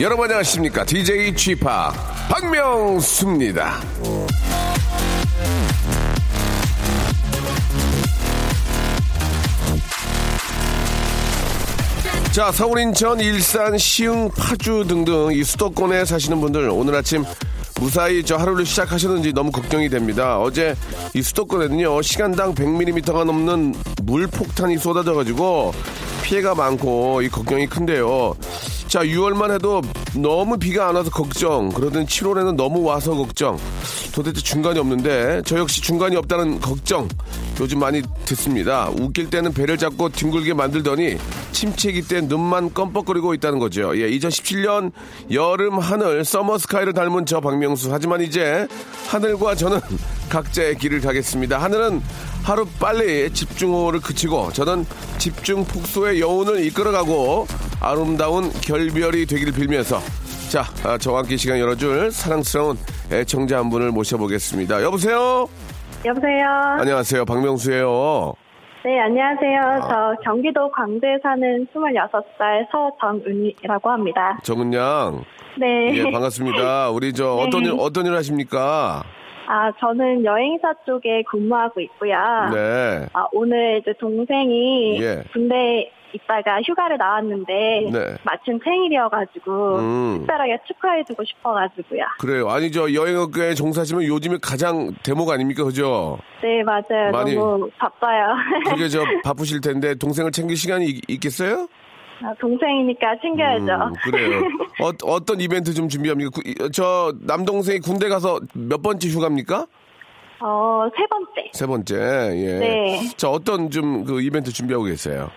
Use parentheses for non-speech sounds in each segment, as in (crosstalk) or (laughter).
여러분 안녕하십니까 DJ 취파 박명수입니다 자 서울 인천 일산 시흥 파주 등등 이 수도권에 사시는 분들 오늘 아침 무사히 저 하루를 시작하셨는지 너무 걱정이 됩니다. 어제 이 수도권에는요 시간당 100mm가 넘는 물폭탄이 쏟아져가지고 피해가 많고 이 걱정이 큰데요. 자 6월만 해도 너무 비가 안 와서 걱정 그러던 7월에는 너무 와서 걱정 도대체 중간이 없는데 저 역시 중간이 없다는 걱정 요즘 많이 듣습니다. 웃길 때는 배를 잡고 뒹굴게 만들더니 침체기 때 눈만 껌뻑거리고 있다는 거죠. 예, 2017년 여름 하늘 서머 스카이를 닮은 저 박명수. 하지만 이제 하늘과 저는 각자의 길을 가겠습니다. 하늘은 하루 빨리 집중호를 그치고 저는 집중 폭소의 여운을 이끌어가고 아름다운 결별이 되기를 빌면서 자, 아, 저와 함께 시간 열어줄 사랑스러운 애청자 한 분을 모셔보겠습니다. 여보세요? 여보세요. 안녕하세요. 박명수예요. 네, 안녕하세요. 저 경기도 광주에 사는 26살 서정은이라고 합니다. 정은 양. 네. 예, 반갑습니다. 우리 저 (laughs) 어떤 일, 어떤 일 하십니까? 아, 저는 여행사 쪽에 근무하고 있고요. 네. 아, 오늘 이제 동생이 예. 군대 있다가 휴가를 나왔는데 네. 마침 생일이어가지고 음. 특별하게 축하해주고 싶어가지고요. 그래요. 아니 저 여행업계에 종사하시면 요즘에 가장 대목 아닙니까, 그죠? 네, 맞아요. 많이- 너무 바빠요. (laughs) 그게 저 바쁘실 텐데 동생을 챙길 시간이 있, 있겠어요? 아, 동생이니까 챙겨야죠. 음, 그래요. 어, 어떤 이벤트 좀 준비합니까? 구- 이- 저 남동생이 군대 가서 몇 번째 휴가입니까? 어, 세 번째. 세 번째. 예. 네. 자 어떤 좀 그 이벤트 준비하고 계세요?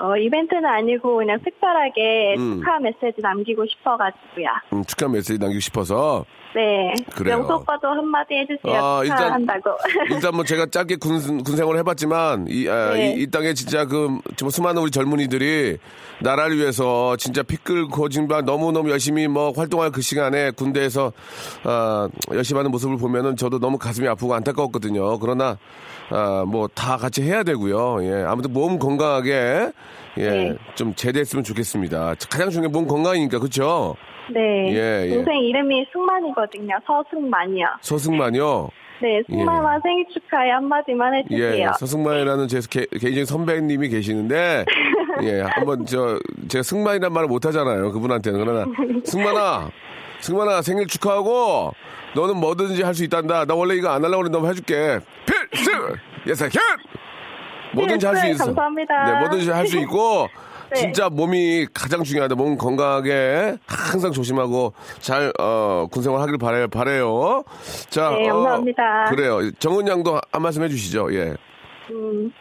어, 이벤트는 아니고 그냥 특별하게 음. 축하 메시지 남기고 싶어가지고요. 음, 축하 메시지 남기고 싶어서 네. 그래요. 명수 오빠도 한마디 해주세요. 아, 일단- 축하한다고. (laughs) 일단 뭐 제가 짧게 군, 군 생활을 해봤지만 이, 아, 네. 이, 이 땅에 진짜 그 정말 수많은 우리 젊은이들이 나라를 위해서 진짜 피 끓고 정말 너무너무 열심히 뭐 활동할 그 시간에 군대에서 아, 열심히 하는 모습을 보면은 저도 너무 가슴이 아프고 안타까웠거든요. 그러나 아, 뭐 다 같이 해야 되고요. 예. 아무튼 몸 건강하게 예, 네. 좀 제대했으면 좋겠습니다. 가장 중요한 게몸 건강이니까 그렇죠? 네. 예, 예. 동생 이름이 승만이거든요. 서승만이요. 서승만요. 네, 승만아 생일 축하해 한마디만 해주세요. 예, 서승만이라는 제 개, 개인적인 선배님이 계시는데, (laughs) 예, 한번 저, 제가 승만이란 말을 못 하잖아요. 그분한테는. 그러나, 승만아, 승만아 생일 축하하고, 너는 뭐든지 할 수 있단다. 나 원래 이거 안 하려고 그랬는데 해줄게. 필수! 예사 현! 뭐든지 할수 네, 있어. 감사합니다. 네, 뭐든지 할 수 있고, 네. 진짜 몸이 가장 중요하다. 몸 건강하게 항상 조심하고 잘, 어, 군생활 하길 바래요. 바래요. 자, 네, 감사합니다. 어, 그래요. 정은 양도 한 말씀 해주시죠. 예. 음,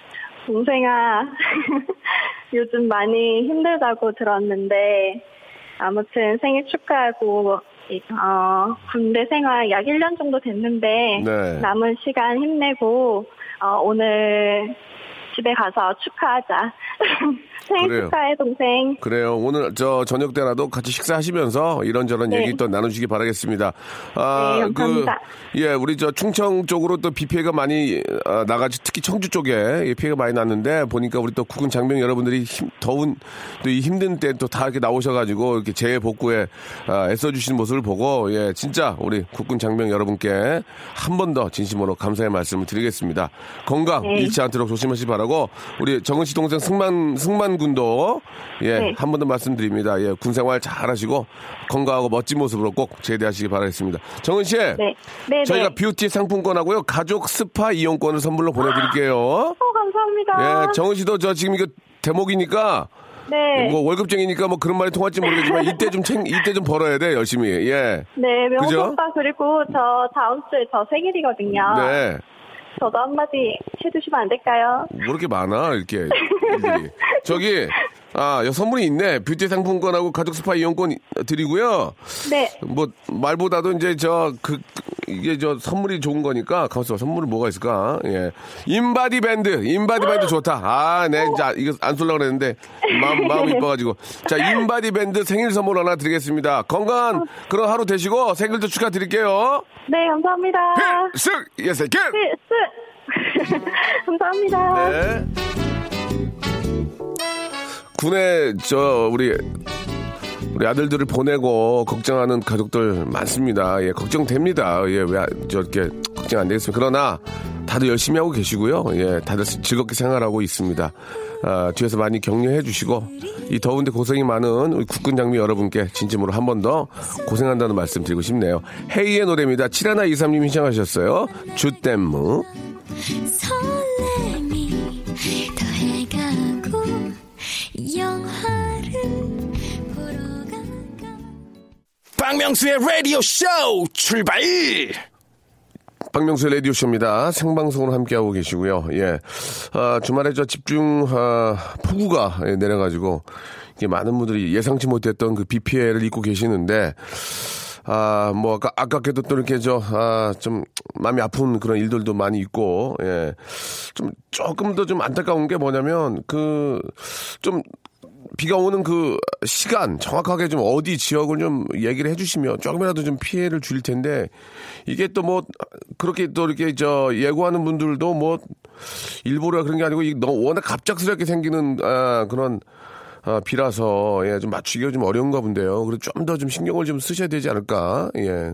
동생아, (laughs) 요즘 많이 힘들다고 들었는데, 아무튼 생일 축하하고, 이, 어, 군대 생활 약 1년 정도 됐는데, 네. 남은 시간 힘내고, 어, 오늘 집에 가서 축하하자. (laughs) 생일 그래요. 축하해, 동생. 그래요. 오늘 저 저녁 때라도 같이 식사하시면서 이런저런 네. 얘기 또 나누시기 바라겠습니다. 아, 네, 감사합니다. 그, 예, 우리 저 충청 쪽으로 또 비 피해가 많이 아, 나가지 특히 청주 쪽에 예, 피해가 많이 났는데 보니까 우리 또 국군 장병 여러분들이 힘, 더운 또 이 힘든 때 또 다 이렇게 나오셔가지고 이렇게 재해 복구에 아, 애써주시는 모습을 보고 예, 진짜 우리 국군 장병 여러분께 한 번 더 진심으로 감사의 말씀을 드리겠습니다. 건강 네. 잃지 않도록 조심하시기 바 라고 우리 정은 씨 동생 승만 승만 군도 예, 네. 한번 더 말씀드립니다. 예, 군 생활 잘 하시고 건강하고 멋진 모습으로 꼭 제대하시기 바라겠습니다. 정은 씨. 네. 네, 저희가 네. 뷰티 상품권하고요. 가족 스파 이용권을 선물로 보내드릴게요. 어, 감사합니다. 예, 정은 씨도 저 지금 이거 대목이니까 네. 뭐 월급쟁이니까 뭐 그런 말이 통할지 모르겠지만 이때 좀 챙, 이때 좀 벌어야 돼 열심히. 예. 네, 그죠? 오빠 그리고 저 다음 주에 저 생일이거든요. 네. 저도 한마디 해주시면 안 될까요? 뭐 이렇게 많아 이렇게 일들이. 저기 아여 선물이 있네 뷰티 상품권하고 가족 스파 이용권 드리고요 네. 뭐 말보다도 이제 저 그 이게 저 선물이 좋은 거니까 가서 선물이 뭐가 있을까? 예. 인바디 밴드, 인바디 밴드 좋다. 아, 네, 자 이거 안 쏠라 그랬는데 마음 (laughs) 마음이 이뻐가지고 자 인바디 밴드 생일 선물 하나 드리겠습니다. 건강한 그런 하루 되시고 생일도 축하드릴게요. 네, 감사합니다. 필승 예스 길. 필승. (laughs) 감사합니다. 네. 군에 저 우리 우리 아들들을 보내고 걱정하는 가족들 많습니다. 예, 걱정됩니다. 예, 왜 저렇게 걱정 안 되겠습니까? 그러나 다들 열심히 하고 계시고요. 예, 다들 즐겁게 생활하고 있습니다. 아, 뒤에서 많이 격려해 주시고 이 더운데 고생이 많은 우리 국군 장미 여러분께 진심으로 한 번 더 고생한다는 말씀 드리고 싶네요. 헤이의 노래입니다. 7123님 신청하셨어요. 주댐무. 박명수의 라디오 쇼 출발! 박명수의 라디오 쇼입니다. 생방송으로 함께하고 계시고요. 예. 아, 주말에 저 집중, 아, 폭우가 예, 내려가지고, 이게 많은 분들이 예상치 못했던 그 비 피해를 입고 계시는데, 아, 뭐, 아까, 아깝게도 또 이렇게 저, 아, 좀, 마음이 아픈 그런 일들도 많이 있고, 예. 좀, 조금 더 좀 안타까운 게 뭐냐면, 그, 좀, 비가 오는 그 시간 정확하게 좀 어디 지역을 좀 얘기를 해주시면 조금이라도 좀 피해를 줄일 텐데 이게 또 뭐 그렇게 또 이렇게 저 예고하는 분들도 뭐 일부러 그런 게 아니고 이 너무 워낙 갑작스럽게 생기는 아, 그런 아, 비라서 예, 좀 맞추기가 좀 어려운가 본데요. 그래서 좀 더 좀 신경을 좀 쓰셔야 되지 않을까 예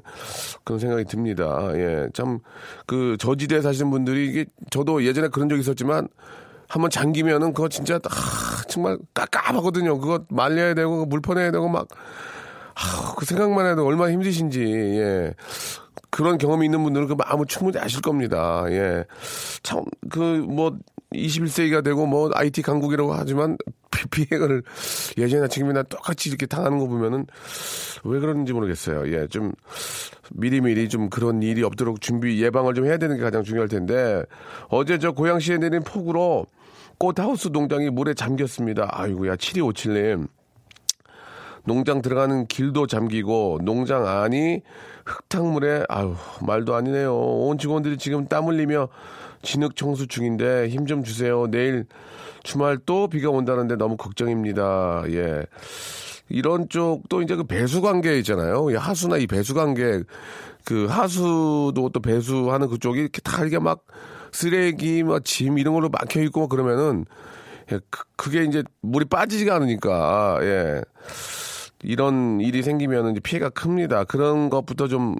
그런 생각이 듭니다. 예, 참 그 저지대에 사시는 분들이 이게 저도 예전에 그런 적이 있었지만 한번 잠기면은 그거 진짜 아, 정말 깝깝하거든요. 그거 말려야 되고 물 퍼내야 되고 막 아, 그 생각만 해도 얼마나 힘드신지 예. 그런 경험이 있는 분들은 그 마음을 충분히 아실 겁니다. 예. 참 그 뭐 21세기가 되고 뭐 IT 강국이라고 하지만 피- 피해를 예전이나 지금이나 똑같이 이렇게 당하는 거 보면은 왜 그런지 모르겠어요. 예. 좀 미리미리 좀 그런 일이 없도록 준비 예방을 좀 해야 되는 게 가장 중요할 텐데 어제 저 고양시에 내린 폭우로 꽃하우스 농장이 물에 잠겼습니다. 아이고야 7257님. 농장 들어가는 길도 잠기고 농장 안이 흙탕물에 아유 말도 아니네요. 온 직원들이 지금 땀 흘리며 진흙 청소 중인데 힘 좀 주세요. 내일 주말 또 비가 온다는데 너무 걱정입니다. 예. 이런 쪽도 이제 그 배수 관계 있잖아요. 이 하수나 이 배수 관계 그 하수도 또 배수하는 그쪽이 이렇게 다 이게 막 쓰레기 막짐 이런 걸로 막혀 있고 막 그러면은 예, 그, 그게 이제 물이 빠지지가 않으니까 예. 이런 일이 생기면 이제 피해가 큽니다. 그런 것부터 좀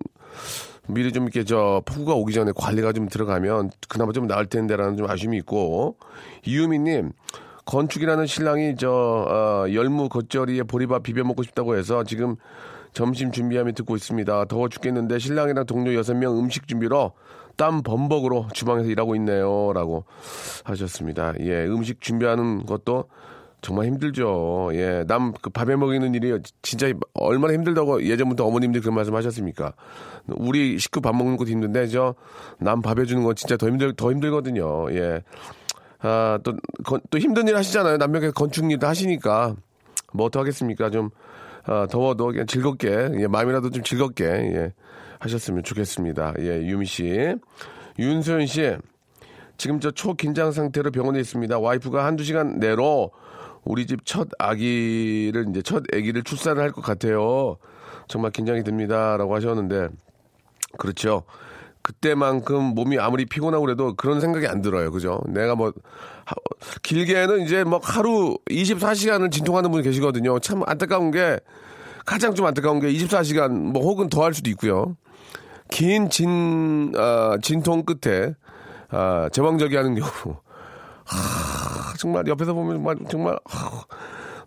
미리 좀 이렇게 저 폭우가 오기 전에 관리가 좀 들어가면 그나마 좀 나을 텐데라는 좀 아쉬움이 있고 이유미님 건축이라는 신랑이 저 어, 열무 겉절이에 보리밥 비벼 먹고 싶다고 해서 지금 점심 준비하며 듣고 있습니다. 더워 죽겠는데 신랑이랑 동료 여섯 명 음식 준비로 땀 범벅으로 주방에서 일하고 있네요 라고 하셨습니다. 예, 음식 준비하는 것도 정말 힘들죠. 예, 남 그 밥에 먹이는 일이 진짜 얼마나 힘들다고 예전부터 어머님들이 그런 말씀 하셨습니까? 우리 식구 밥 먹는 것도 힘든데 저 남 밥 해주는 건 진짜 더 힘들 더 힘들거든요. 예. 아, 또, 힘든 일 하시잖아요. 남녀의 건축 일도 하시니까. 뭐 어떡하겠습니까? 좀, 아, 더워도 그냥 즐겁게, 예, 마음이라도 좀 즐겁게, 예, 하셨으면 좋겠습니다. 예, 유미 씨. 윤소연 씨. 지금 저 초긴장 상태로 병원에 있습니다. 와이프가 한두 시간 내로 우리 집 첫 아기를, 이제 첫 아기를 출산을 할 것 같아요. 정말 긴장이 됩니다. 라고 하셨는데, 그렇죠. 그때만큼 몸이 아무리 피곤하고 그래도 그런 생각이 안 들어요. 그죠? 내가 뭐, 하- 길게는 이제 뭐 하루 24시간을 진통하는 분이 계시거든요. 참 안타까운 게, 가장 좀 안타까운 게 24시간 뭐 혹은 더 할 수도 있고요. 긴 진, 아, 진통 끝에, 아, 제왕적이 하는 경우. 하, 정말 옆에서 보면 정말, 정말, 하,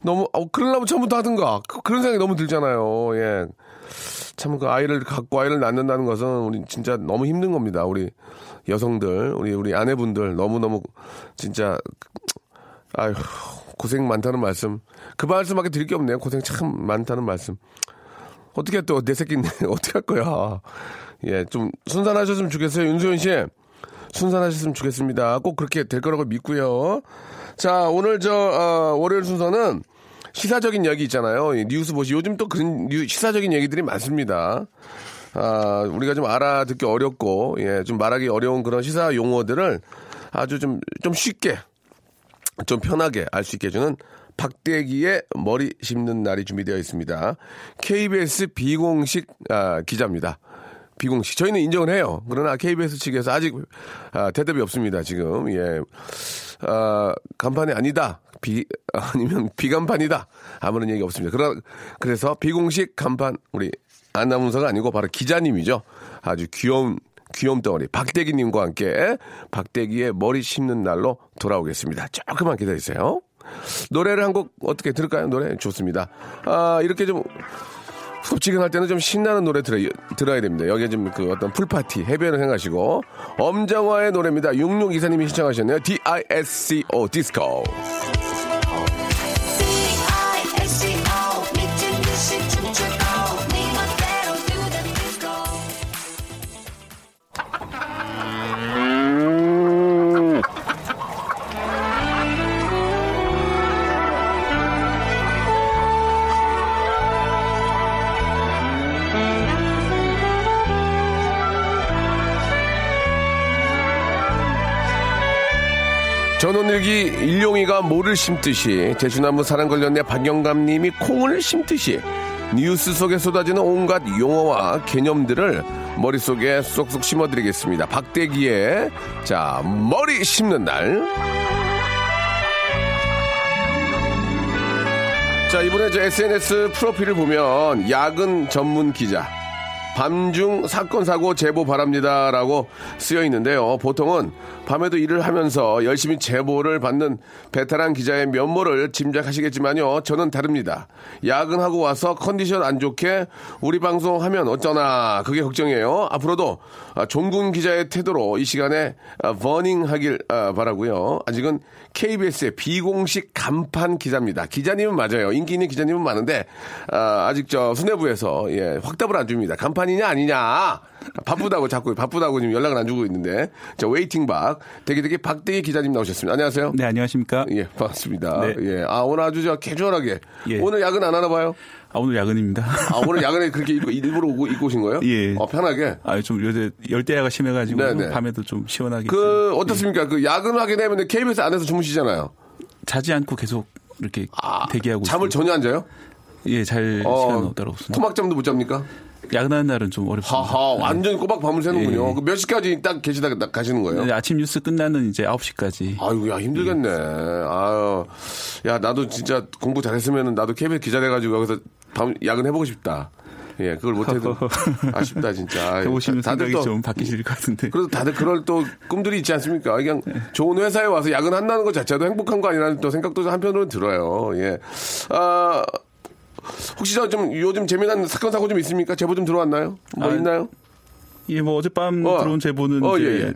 너무, 어, 그러려면 처음부터 하든가. 그, 그런 생각이 너무 들잖아요. 예. 참 그 아이를 갖고 아이를 낳는다는 것은 우리 진짜 너무 힘든 겁니다. 우리 여성들, 우리 우리 아내분들 너무 너무 진짜 아유 고생 많다는 말씀. 그 말씀밖에 드릴 게 없네요. 고생 참 많다는 말씀. 어떻게 또 내 새끼인데 (laughs) 어떻게 할 거야? 예, 좀 순산하셨으면 좋겠어요, 윤소연 씨. 순산하셨으면 좋겠습니다. 꼭 그렇게 될 거라고 믿고요. 자, 오늘 저 어, 월요일 순서는 시사적인 얘기 있잖아요. 이 뉴스 보시 요즘 또 그런 뉴- 시사적인 얘기들이 많습니다. 아, 우리가 좀 알아듣기 어렵고, 예, 좀 말하기 어려운 그런 시사 용어들을 아주 좀, 좀 쉽게, 좀 편하게 알 수 있게 해주는 박대기의 머리 심는 날이 준비되어 있습니다. KBS 비공식 아, 기자입니다. 비공식. 저희는 인정을 해요. 그러나 KBS 측에서 아직 아, 대답이 없습니다. 지금 예, 아, 간판이 아니다. 비 (laughs) 아니면 비간판이다. 아무런 얘기 없습니다. 그러, 그래서 비공식 간판 우리 아나운서가 아니고 바로 기자님이죠. 아주 귀여운 귀염 덩어리 박대기님과 함께 박대기의 머리 심는 날로 돌아오겠습니다. 조금만 기다리세요. 노래를 한 곡 어떻게 들을까요? 노래 좋습니다. 아 이렇게 좀 섭지근할 때는 좀 신나는 노래 들어, 들어야 됩니다. 여기에 좀 그 어떤 풀파티, 해변을 생각하시고 엄정화의 노래입니다. 66 이사님이 신청하셨네요. D-I-S-C-O, 디스코. 전원일기 일용이가 모를 심듯이 대추나무 사랑 걸렸네 박영감님이 콩을 심듯이 뉴스 속에 쏟아지는 온갖 용어와 개념들을 머릿속에 쏙쏙 심어드리겠습니다. 박대기의 자 머리 심는 날. 자 이번에 저 SNS 프로필을 보면 야근 전문 기자 밤중 사건 사고 제보 바랍니다라고 쓰여 있는데요. 보통은 밤에도 일을 하면서 열심히 제보를 받는 베테랑 기자의 면모를 짐작하시겠지만요. 저는 다릅니다. 야근하고 와서 컨디션 안 좋게 우리 방송 하면 어쩌나 그게 걱정이에요. 앞으로도 아, 종군 기자의 태도로 이 시간에 아, 버닝하길 아, 바라고요. 아직은 KBS의 비공식 간판 기자입니다. 기자님은 맞아요. 인기 있는 기자님은 많은데 아, 직저 수뇌부에서 예, 확답을 안 줍니다. 간판이냐 아니냐 바쁘다고 자꾸 바쁘다고 지금 연락을 안 주고 있는데 자 waiting 박 대기대기 박대기 기자님 나오셨습니다. 안녕하세요. 네, 안녕하십니까? 예 반갑습니다. 네. 예, 아 오늘 아주 저 캐주얼하게 예. 오늘 야근 안 하나 봐요. 아, 오늘 야근입니다. 아 오늘 야근에 그렇게 입고, 일부러 오고, 입고 오신 거예요? 예. 어, 편하게. 아, 좀 요새 열대야가 심해가지고 네, 네. 밤에도 좀 시원하게. 그. 어떻습니까? 그 야근을 하게 되면 KBS 안에서 주무시잖아요. 자지 않고 계속 이렇게 대기하고. 아, 잠을 있어요. 전혀 안 자요? 예, 잘 어, 시간 없습니다. 토막잠도 못 잡니까? 야근하는 날은 좀 어렵습니다. 하하, 완전히 꼬박 밤을 새는군요. 예. 그몇 시까지 딱 계시다 가- 가시는 거예요? 네, 아침 뉴스 끝나는 이제 9시까지. 아유, 야, 힘들겠네. 아유, 야, 나도 진짜 공부 잘했으면 나도 KBS 기자 돼가지고 여기서 밤 야근 해보고 싶다. 예, 그걸 못해도 (laughs) 아쉽다, 진짜. 아유, 해보시면 다들 또 좀 바뀌실 것 같은데. 그래도 다들 그럴 또 꿈들이 있지 않습니까? 그냥 네. 좋은 회사에 와서 야근 한다는 것 자체도 행복한 거 아니라는 또 생각도 한편으로는 들어요. 예. 아, 혹시 저좀 요즘 재미난 사건 사고 좀 있습니까? 제보 좀 들어왔나요? 뭐 아, 있나요? 예, 뭐 어젯밤 어. 들어온 제보는 어, 이제 예, 예.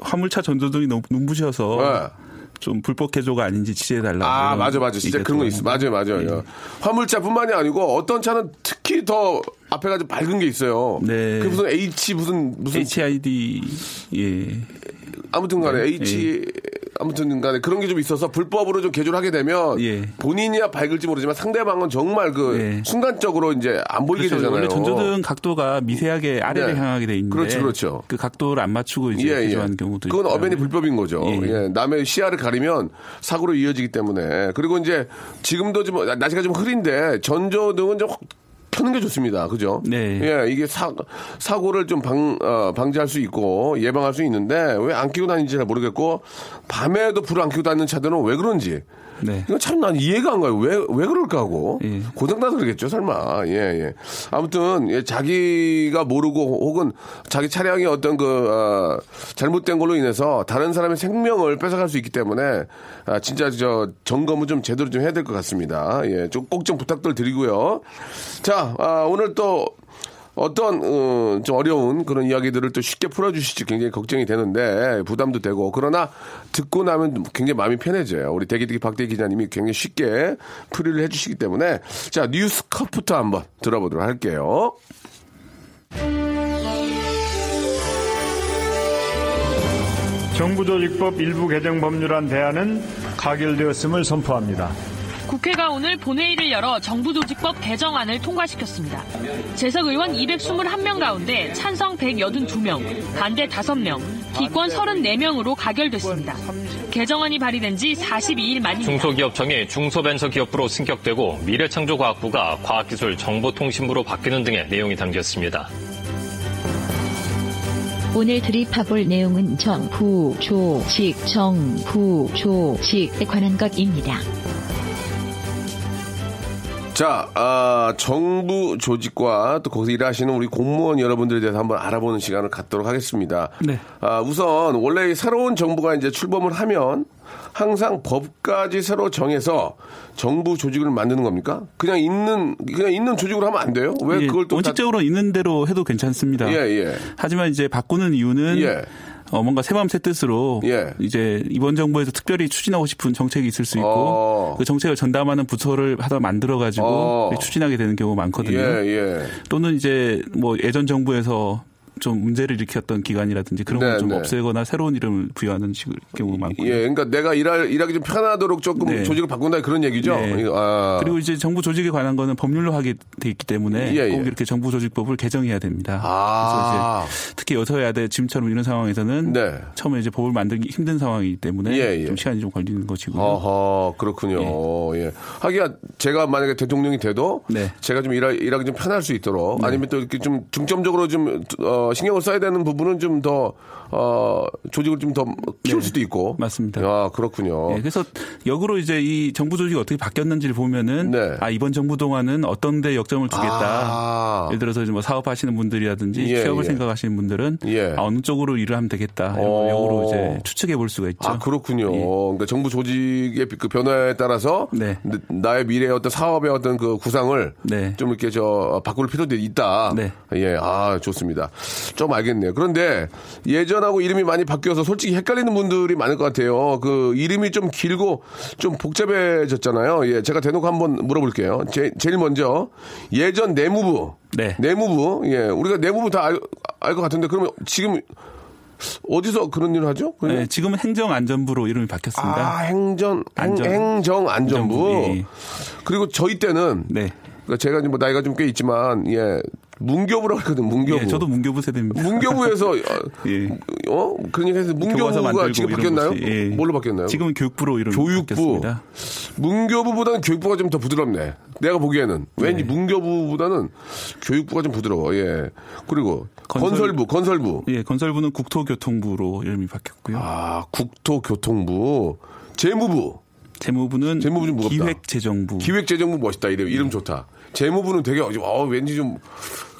화물차 전조등이 너무 눈부셔서 네. 좀 불법 개조가 아닌지 지지해달라고. 아, 맞아, 맞아. 진짜 그런 거 있어. 맞아요. 맞아요. 화물차뿐만이 아니고 어떤 차는 특히 더 앞에가 좀 밝은 게 있어요. 네. 그 무슨 H 무슨 무슨 HID 예. 아무튼 간에 네, H 아무튼 간에 그런 게 좀 있어서 불법으로 좀 개조를 하게 되면 예. 본인이야 밝을지 모르지만 상대방은 정말 그 예. 순간적으로 이제 안 보이게 그렇죠. 되잖아요. 원래 전조등 각도가 미세하게 아래를 네. 향하게 돼 있는데 그렇죠, 그렇죠. 그 각도를 안 맞추고 이제 개조한 경우도 그건 있고요. 어변이 불법인 거죠. 예. 예, 남의 시야를 가리면 사고로 이어지기 때문에. 그리고 이제 지금도 좀 날씨가 좀 흐린데 전조등은 좀 확 켜는 게 좋습니다. 그죠? 네. 예, 이게 사, 사고를 좀 방, 어, 방지할 수 있고 예방할 수 있는데 왜안 켜고 다니는지 잘 모르겠고 밤에도 불을 안 켜고 다니는 차들은 왜 그런지. 네. 이건 참난 이해가 안 가요. 왜, 왜 그럴까 하고. 예. 고장나서 그러겠죠, 설마. 예, 예. 아무튼, 예, 자기가 모르고 혹은 자기 차량이 어떤 그, 어, 잘못된 걸로 인해서 다른 사람의 생명을 뺏어갈 수 있기 때문에, 아, 진짜 저 점검은 좀 제대로 좀 해야 될 것 같습니다. 예, 좀 꼭좀 부탁들 드리고요. 자, 아, 오늘 또, 어떤 어, 좀 어려운 그런 이야기들을 또 쉽게 풀어주실지 굉장히 걱정이 되는데 부담도 되고 그러나 듣고 나면 굉장히 마음이 편해져요. 우리 대기대기 박대기 기자님이 굉장히 쉽게 풀이를 해주시기 때문에 자 뉴스 컷부터 한번 들어보도록 할게요. 정부조직법 일부 개정 법률안 대안은 가결되었음을 선포합니다. 국회가 오늘 본회의를 열어 정부 조직법 개정안을 통과시켰습니다. 재석 의원 221명 가운데 찬성 182명, 반대 5명, 기권 34명으로 가결됐습니다. 개정안이 발의된 지 42일 만입니다. 중소기업청이 중소벤처기업부로 승격되고 미래창조과학부가 과학기술 정보통신부로 바뀌는 등의 내용이 담겼습니다. 오늘 드립해볼 내용은 정부, 조직, 정부, 조직에 관한 것입니다. 자, 아, 정부 조직과 또 거기서 일하시는 우리 공무원 여러분들에 대해서 한번 알아보는 시간을 갖도록 하겠습니다. 네. 아, 우선 원래 이 새로운 정부가 이제 출범을 하면 항상 법까지 새로 정해서 정부 조직을 만드는 겁니까? 그냥 있는 그냥 있는 조직으로 하면 안 돼요? 왜 예, 그걸 또 원칙적으로 있는 대로 해도 괜찮습니다. 다... 예, 예. 하지만 이제 바꾸는 이유는 예. 어, 뭔가 새마음 새 뜻으로 예. 이제 이번 정부에서 특별히 추진하고 싶은 정책이 있을 수 있고 어. 그 정책을 전담하는 부서를 하다 만들어 가지고 어. 추진하게 되는 경우가 많거든요. 예, 예. 또는 이제 뭐 예전 정부에서 좀 문제를 일으켰던 기관이라든지 그런 네, 걸좀 네. 없애거나 새로운 이름을 부여하는 식 경우가 많고. 예, 그러니까 내가 일할 일하기 좀 편하도록 조금 네. 조직을 바꾼다 그런 얘기죠. 네. 아. 그리고 이제 정부 조직에 관한 거는 법률로 하게 돼 있기 때문에 예, 예. 꼭 이렇게 정부 조직법을 개정해야 됩니다. 아. 그래서 이제 특히 여서야대 지금처럼 이런 상황에서는 네. 처음에 이제 법을 만들기 힘든 상황이기 때문에 예, 예. 좀 시간이 좀 걸리는 것이고요. 어허, 그렇군요. 예. 하기야 제가 만약에 대통령이 돼도 네. 제가 좀 일하, 일하기 좀 편할 수 있도록 아니면 또 이렇게 좀 중점적으로 좀 어, 신경을 써야 되는 부분은 좀 더 어, 조직을 좀 더 키울 네. 수도 있고. 맞습니다. 아, 그렇군요. 예, 그래서 역으로 이제 이 정부 조직이 어떻게 바뀌었는지를 보면은 네. 아 이번 정부 동안은 어떤 데 역점을 두겠다. 아. 예를 들어서 이제 뭐 사업하시는 분들이라든지 예, 취업을 예. 생각하시는 분들은 예. 아, 어느 쪽으로 일을 하면 되겠다. 어. 걸 역으로 이제 추측해 볼 수가 있죠. 아, 그렇군요. 예. 그러니까 정부 조직의 그 변화에 따라서 네. 나의 미래의 어떤 사업의 어떤 그 구상을 네. 좀 이렇게 저 바꿀 필요도 있다. 네. 예, 아, 좋습니다. 좀 알겠네요. 그런데 예전하고 이름이 많이 바뀌어서 솔직히 헷갈리는 분들이 많을 것 같아요. 그 이름이 좀 길고 좀 복잡해졌잖아요. 예, 제가 대놓고 한번 물어볼게요. 제, 제일 먼저 예전 내무부. 네. 내무부. 예, 우리가 내무부 다알것 같은데 그러면 지금 어디서 그런 일을 하죠? 네, 지금은 행정안전부로 이름이 바뀌었습니다. 아, 행정, 안전. 행, 정 안전부. 안전부, 예, 예. 그리고 저희 때는 네. 그러니까 제가 뭐 나이가 좀 꽤 있지만 예 문교부라고 했거든 문교부. 예, 저도 문교부 세대입니다. 문교부에서 (laughs) 어, 예. 어 얘기 해서 문교부가 지금 바뀌었나요? 예. 뭘로 바뀌었나요? 지금은 교육부로 이름이 교육부. 바뀌었습니다. 문교부보다는 교육부가 좀 더 부드럽네. 내가 보기에는 왠지 네. 문교부보다는 교육부가 좀 부드러워. 예. 그리고 건설- 건설 부, 건설부. 예, 건설부는 국토교통부로 이름이 바뀌었고요. 아 국토교통부, 재무부. 재무부는 재무부. 기획재정부. 기획재정부 멋있다. 이름 이름 좋다. 재무부는 되게 어, 왠지 좀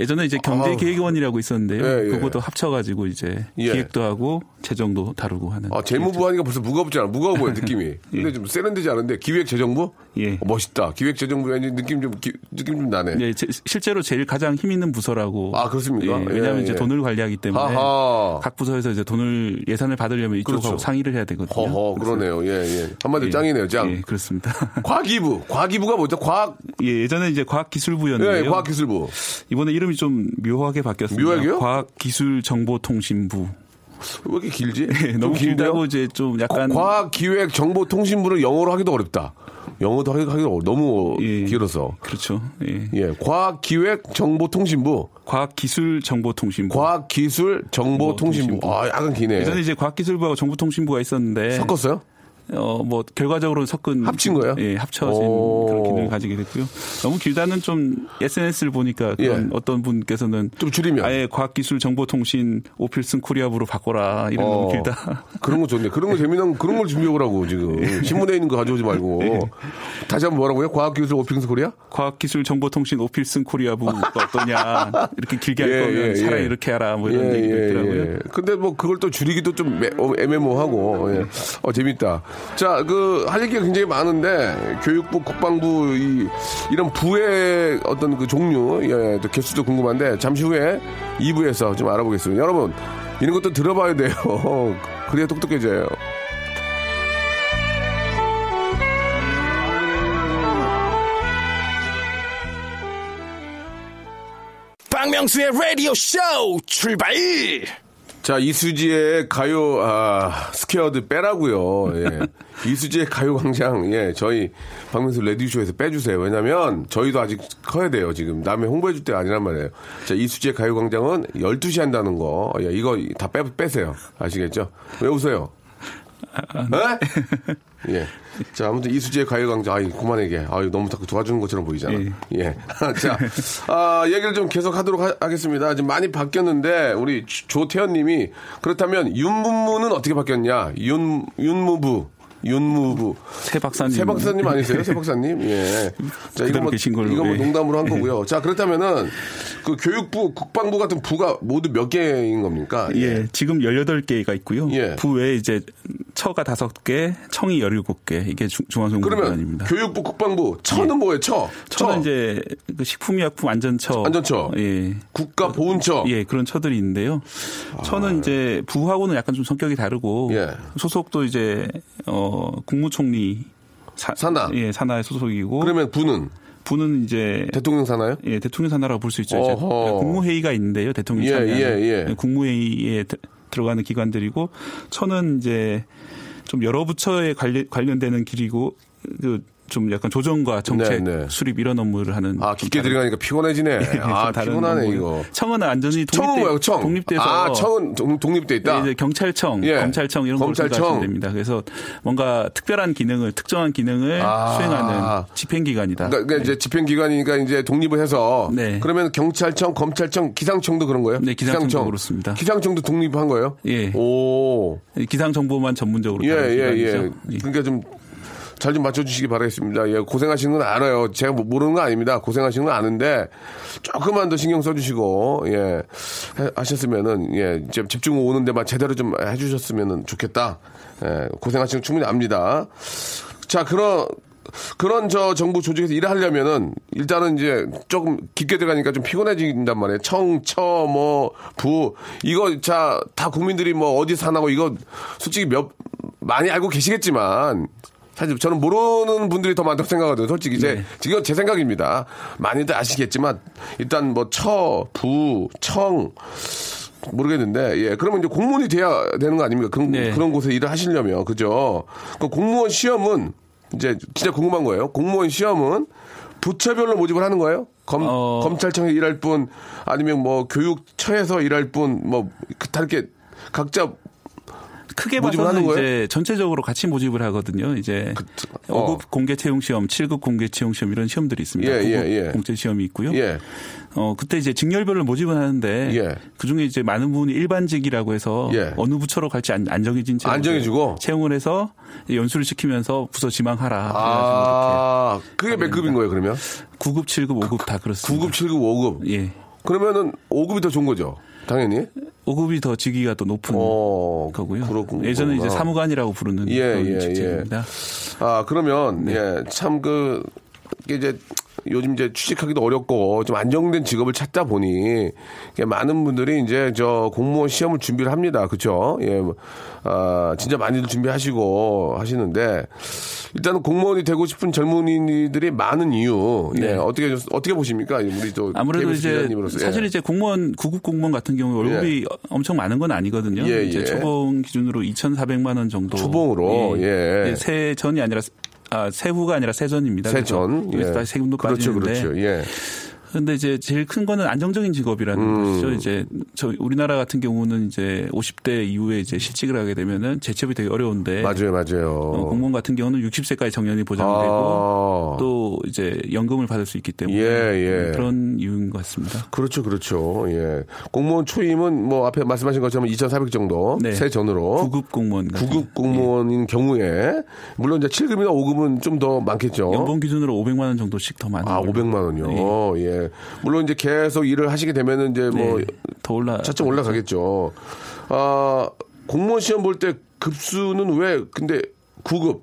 예전에 이제 경제기획원이라고 있었는데요. 예, 예. 그것도 합쳐가지고 이제 예. 기획도 하고 재정도 다루고 하는. 아, 재무부 하니까 벌써 무겁지 않아. 무거워 보여, (laughs) 느낌이. 근데 좀 세련되지 않은데, 기획재정부? 예. 어, 멋있다. 기획재정부 왠지 느낌 좀, 기- 느낌 좀 나네. 예, 제- 실제로 제일 가장 힘 있는 부서라고. 아, 그렇습니까? 예, 예, 왜냐하면 예. 이제 돈을 관리하기 때문에 하하. 각 부서에서 이제 돈을 예산을 받으려면 이쪽하고 그렇죠. 상의를 해야 되거든요. 허허, 그러네요. 예, 예. 한마디로 짱이네요, 짱. 예, 그렇습니다. (laughs) 과기부. 과기부가 뭐죠? 과학, 예, 예전에 이제 과 학기술부였는데요. 예, 과학기술부. 이번에 이름이 좀 묘하게 바뀌었습니다. 묘하게요? 과학기술정보통신부. 왜 이렇게 길지? 예, (laughs) 너무? 길다고 이제 좀 약간 과학기획정보통신부를 영어로 하기도 어렵다. 영어도 하기- 어려- 너무 예. 길어서. 그렇죠. 예. 예, 과학기획정보통신부. 과학기술정보통신부. 과학기술정보통신부. 정보통신부. 아, 약간 기네. 예전에 이제 과학기술부하고 정보통신부가 있었는데 섞었어요? 어, 뭐, 결과적으로 섞은. 합친 거예요? 예, 합쳐진 오. 그런 기능을 가지게 됐고요. 너무 길다는 좀 SNS를 보니까 그런 예. 어떤 분께서는. 좀 줄이면. 아예 과학기술 정보통신 오필승 코리아부로 바꿔라. 이런 어. 너무 길다. 그런 거 좋네. 그런 거 재미난 (laughs) 그런 걸 준비해오라고 지금 신문에 있는 거 가져오지 말고 다시 한번 뭐라고요? 과학기술 오필승 코리아? 과학기술 정보통신 오필승 코리아부가 어떠냐. 이렇게 길게 할 예, 거면 예, 차라리 예. 이렇게 하라. 뭐 이런 얘기도 있더라고요. 근데 뭐 그걸 또 줄이기도 좀 매- 어, 애매모하고 예. 어 재밌다. 자, 그 할 얘기가 굉장히 많은데 교육부, 국방부 이 이런 부의 어떤 그 종류, 예, 또 개수도 궁금한데 잠시 후에 2부에서 좀 알아보겠습니다. 여러분 이런 것도 들어봐야 돼요. (laughs) 그래야 똑똑해져요. 박명수의 라디오 쇼 출발! 자, 이수지의 가요, 아, 스퀘어드 빼라고요 예. (laughs) 이수지의 가요 광장, 예, 저희 박명수 라디오쇼에서 빼주세요. 왜냐면, 저희도 아직 커야 돼요, 지금. 남의 홍보해줄 때가 아니란 말이에요. 자, 이수지의 가요 광장은 12시 한다는 거, 예, 이거 다 빼, 빼세요. 아시겠죠? 왜 웃어요? 예? 예. 자, 아무튼 이수지의 가요광장, 아이, 그만하게. 아유, 너무 자꾸 도와주는 것처럼 보이잖아. 예. 예. 자, 아, 얘기를 좀 계속 하도록 하, 겠습니다 지금 많이 바뀌었는데, 우리 조태현 님이, 그렇다면 윤문무는 어떻게 바뀌었냐? 윤, 윤무부. 윤무부. 새 박사님. 새 박사님 아니세요? 새 박사님? 예. 자, 이거 뭐, 계신 걸로, 이거 뭐 예. 농담으로 한 거고요. (laughs) 자, 그렇다면은, 그 교육부, 국방부 같은 부가 모두 몇 개인 겁니까? 예, 지금 18개가 있고요. 예. 부 외에 이제 처가 5개, 청이 17개. 이게 중- 그러면 중앙정보기관입니다. 교육부, 국방부, 처는 뭐예요? 처. 처는 이제 그 식품의약품 안전처. 안전처. 예. 국가 보훈처. 예, 그런 처들이 있는데요. 처는 이제 부하고는 약간 좀 성격이 다르고 예. 소속도 이제 어 국무총리 사, 산하. 예, 산하의 소속이고 그러면 부는 부는 이제 대통령 사나요? 예, 대통령 산하라고 볼 수 있죠. 국무회의가 있는데요. 대통령이 예, 참여하는 예, 예. 국무회의에 드- 들어가는 기관들이고 처는 이제 좀 여러 부처에 관련, 관련되는 길이고 그 좀 약간 조정과 정책 네, 네. 수립 이런 업무를 하는 아, 좀 깊게 들어가니까 피곤해지네. (laughs) 아, 좀 다른 피곤하네. 이거. 청은 청은 독립돼, 청? 독립돼서 아, 청은 독- 독립돼 있다. 이제 경찰청, 예. 검찰청 이런 걸 검찰청. 됩니다. 그래서 뭔가 특별한 기능을 특정한 기능을 아. 수행하는 집행기관이다. 그러니까, 그러니까 이제 집행기관이니까 이제 독립을 해서. 네. 그러면 경찰청, 검찰청, 기상청도 그런 거예요? 네, 기상청도 그렇습니다. 기상청도 독립한 거예요? 예. 오. 기상 정보만 전문적으로 예, 예, 예. 예. 그러니까 좀. 잘 좀 맞춰주시기 바라겠습니다. 예, 고생하시는 건 알아요. 제가 뭐 모르는 거 아닙니다. 고생하시는 건 아는데, 조금만 더 신경 써주시고, 예, 해- 하셨으면은, 예, 집중 오는 데만 제대로 좀 해주셨으면 좋겠다. 예, 고생하시는 거 충분히 압니다. 자, 그런, 그런 저 정부 조직에서 일을 하려면은 일단은 이제 조금 깊게 들어가니까 좀 피곤해진단 말이에요. 청, 처, 뭐, 부. 이거 자, 다 국민들이 뭐 어디 사나고 이거 솔직히 몇, 많이 알고 계시겠지만 사실 저는 모르는 분들이 더 많다고 생각하거든요. 솔직히 이제 네. 지금 제 생각입니다. 많이들 아시겠지만 일단 뭐 처, 부, 청 모르겠는데 예 그러면 이제 공무원이 돼야 되는 거 아닙니까? 그런 네. 그런 곳에 일을 하시려면 그죠? 그 공무원 시험은 이제 진짜 궁금한 거예요. 공무원 시험은 부처별로 모집을 하는 거예요? 검, 어. 검찰청에 일할 분 아니면 뭐 교육처에서 일할 분뭐 다르게 각자 크게 봐서는? 이제 전체적으로 같이 모집을 하거든요. 이제 어. 5급 공개 채용 시험, 7급 공개 채용 시험 이런 시험들이 있습니다. 예, 예, 9급 예. 공채 시험이 있고요. 예. 어 그때 이제 직렬별로 모집을 하는데 예. 그 중에 이제 많은 부분이 일반직이라고 해서 예. 어느 부처로 갈지 안, 안 정해진 채로 안 정해주고? 채용을 해서 연수를 시키면서 부서 지망하라. 아, 그게 몇 급인 거예요, 그러면? 9급, 7급, 5급 다 그렇습니다. 9급, 7급, 5급. 예. 그러면은 5급이 더 좋은 거죠. 당연히. 5급이 더 직위가 더 높은 어, 거고요. 그렇군- 예전에 이제 그렇구나. 사무관이라고 부르는 예, 그런 예, 직책입니다. 아, 그러면, 네. 예, 참 그, 이제 요즘 이제 취직하기도 어렵고 좀 안정된 직업을 찾다 보니 많은 분들이 이제 저 공무원 시험을 준비를 합니다. 그렇죠? 예. 뭐, 아, 진짜 많이들 준비하시고 하시는데 일단은 공무원이 되고 싶은 젊은이들이 많은 이유. 예. 네. 어떻게 어떻게 보십니까? 우리 또 아무래도 이제 기자님으로서. 예. 사실 이제 공무원 9급 공무원 같은 경우 월급이 엄청 많은 건 아니거든요. 예, 이제 예. 초봉 기준으로 2,400만 원 정도. 초봉으로, 예. 세전이 아니라 아, 세후가 아니라 세전입니다. 세전. 예. 다시 세금도 그렇죠, 빠지는데. 그렇죠. 예. 근데 이제 제일 큰 거는 안정적인 직업이라는 음. 것이죠. 이제 저 우리나라 같은 경우는 이제 50대 이후에 이제 실직을 하게 되면은 재취업이 되게 어려운데 맞아요, 맞아요. 어, 공무원 같은 경우는 60세까지 정년이 보장되고 아. 또 이제 연금을 받을 수 있기 때문에 예, 예. 그런 이유인 것 같습니다. 그렇죠, 그렇죠. 예. 공무원 초임은 뭐 앞에 말씀하신 것처럼 2,400 정도 네. 세 전으로 9급 공무원 같은 9급 공무원인 경우에 물론 이제 7급이나 5급은 좀 더 많겠죠. 연봉 기준으로 500만 원 정도씩 더 많은 아, 걸로. 500만 원요. 예. 물론 이제 계속 일을 하시게 되면은 이제 뭐 네, 더 올라 차츰 올라가겠죠. 아, 공무원 시험 볼 때 급수는 왜 근데 9급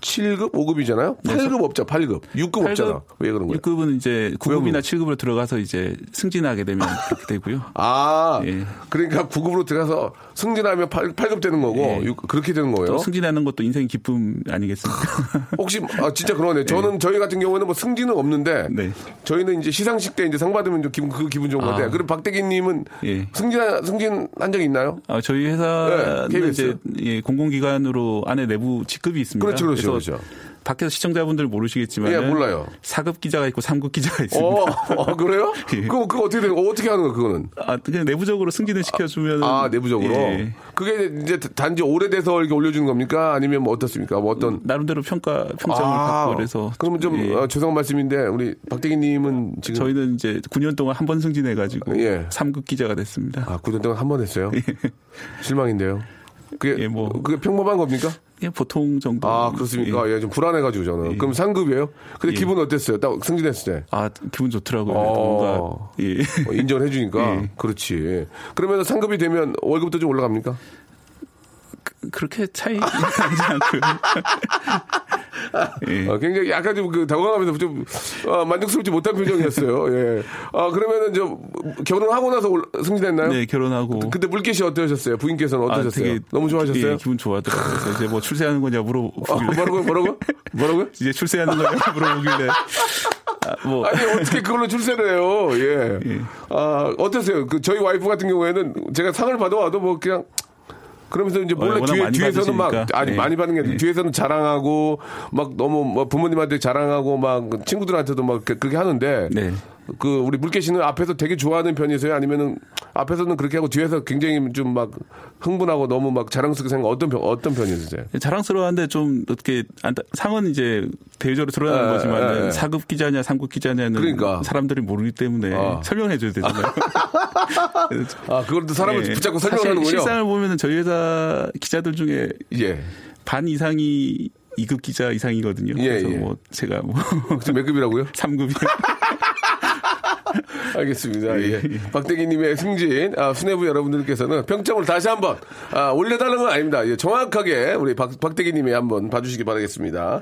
7급, 5급이잖아요. 8급 없잖아, 8급. 6급 없잖아. 왜 그런 거예요? 6급은 이제 왜 9급이나 그런 7급으로 들어가서 이제 승진하게 되면 그렇게 되고요. 아, 예. 그러니까 9급으로 들어가서 승진하면 8, 급 되는 거고, 예. 육- 그렇게 되는 거예요. 또 승진하는 것도 인생 기쁨 아니겠습니까? (laughs) 혹시, 아, 진짜 그러네. 저는 저희 같은 경우에는 뭐 승진은 없는데, 네. 저희는 이제 시상식 때 이제 상 받으면 좀 기분, 그 기분 좋은 건데, 아. 그럼 박대기님은 예. 승진, 승진 한 적이 있나요? 아, 저희 회사는 네, 이제 예, 공공기관으로 안에 내부 직급이 있습니다. 그렇죠, 그렇죠, 그래서 그렇죠. 밖에서 시청자분들 모르시겠지만 예, 몰라요. 4급 기자가 있고 3급 기자가 있습니다. 어, 어, 그래요? (laughs) 예. 그거, 그거 어떻게 되는, 거 어떻게 하는 거야, 그거는? 아, 그냥 내부적으로 승진을 시켜 주면 아, 내부적으로? 예, 그게 이제 단지 오래돼서 이렇게 올려 주는 겁니까? 아니면 뭐 어떻습니까? 뭐 어떤. 나름대로 평가 평점을 아, 받고 그래서 그러면 좀 예. 어, 죄송한 말씀인데 우리 박대기 님은 지금 저희는 이제 9년 동안 한 번 승진해 가지고 예. 3급 기자가 됐습니다. 아 9년 동안 한 번 했어요. (laughs) 실망인데요. 그게 예, 뭐. 그게 평범한 겁니까? 예, 보통 정도. 아 그렇습니까? 예. 예, 좀 불안해가지고 저는. 예. 그럼 상급이에요? 근데 예. 기분 어땠어요? 딱 승진했을 때. 아 기분 좋더라고요. 어. 뭔가 예. 어, 인정을 해주니까 (laughs) 예. 그렇지. 그러면 상급이 되면 월급도 좀 올라갑니까? 그렇게 차이 나지 않고요. 예. (laughs) 어, 굉장히 약간 좀 그 당황하면서 좀 어, 만족스럽지 못한 표정이었어요. 예. 아 그러면은 저 결혼하고 나서 올- 승진했나요? 네 결혼하고 그때 물개시 어떠셨어요? 부인께서는 아, 어떠셨어요? 되게 너무 좋아하셨어요? 예, 기분 좋아하더라고요. 그래서 이제 뭐 출세하는 거냐 어, 물어보길래 뭐라고 뭐라고 뭐라고요? (laughs) 이제 출세하는 거냐 물어보길래 아, 뭐 아니 어떻게 그걸로 출세를 해요? 예. 아 어떠세요? 그 저희 와이프 같은 경우에는 제가 상을 받아와도 뭐 그냥 그러면서 이제 몰래 어, 뒤에, 뒤에서는 막 받으시니까. 아니 예. 많이 받는 게 아니라 예. 뒤에서는 자랑하고 막 너무 뭐 부모님한테 자랑하고 막 친구들한테도 막 그- 그렇게 하는데 네. 그 우리 물개 씨는 앞에서 되게 좋아하는 편이세요? 아니면은 앞에서는 그렇게 하고 뒤에서 굉장히 좀 막 흥분하고 너무 막 자랑스럽게 생각 어떤 편 어떤 편이세요? 자랑스러워한데 좀 어떻게 상은 이제 대외적으로 드러나는 예, 거지만 예, 예. 4급 기자냐 3급 기자냐는 그러니까. 사람들이 모르기 때문에 아. 설명해 줘야 되잖아요. (laughs) 아 그것도 사람을 예. 붙잡고 설명하는군요. 실상을 보면은 저희 회사 기자들 중에 예. 반 이상이 2급 기자 이상이거든요. 예, 그래서 예. 뭐 제가 뭐 지금 몇 급이라고요? (laughs) 3급이 (laughs) 알겠습니다. 예. 박대기님의 승진, 아, 수뇌부 여러분들께서는 평점을 다시 한번 아, 올려달라는 건 아닙니다. 예, 정확하게 우리 박, 박대기님이 한번 봐주시기 바라겠습니다.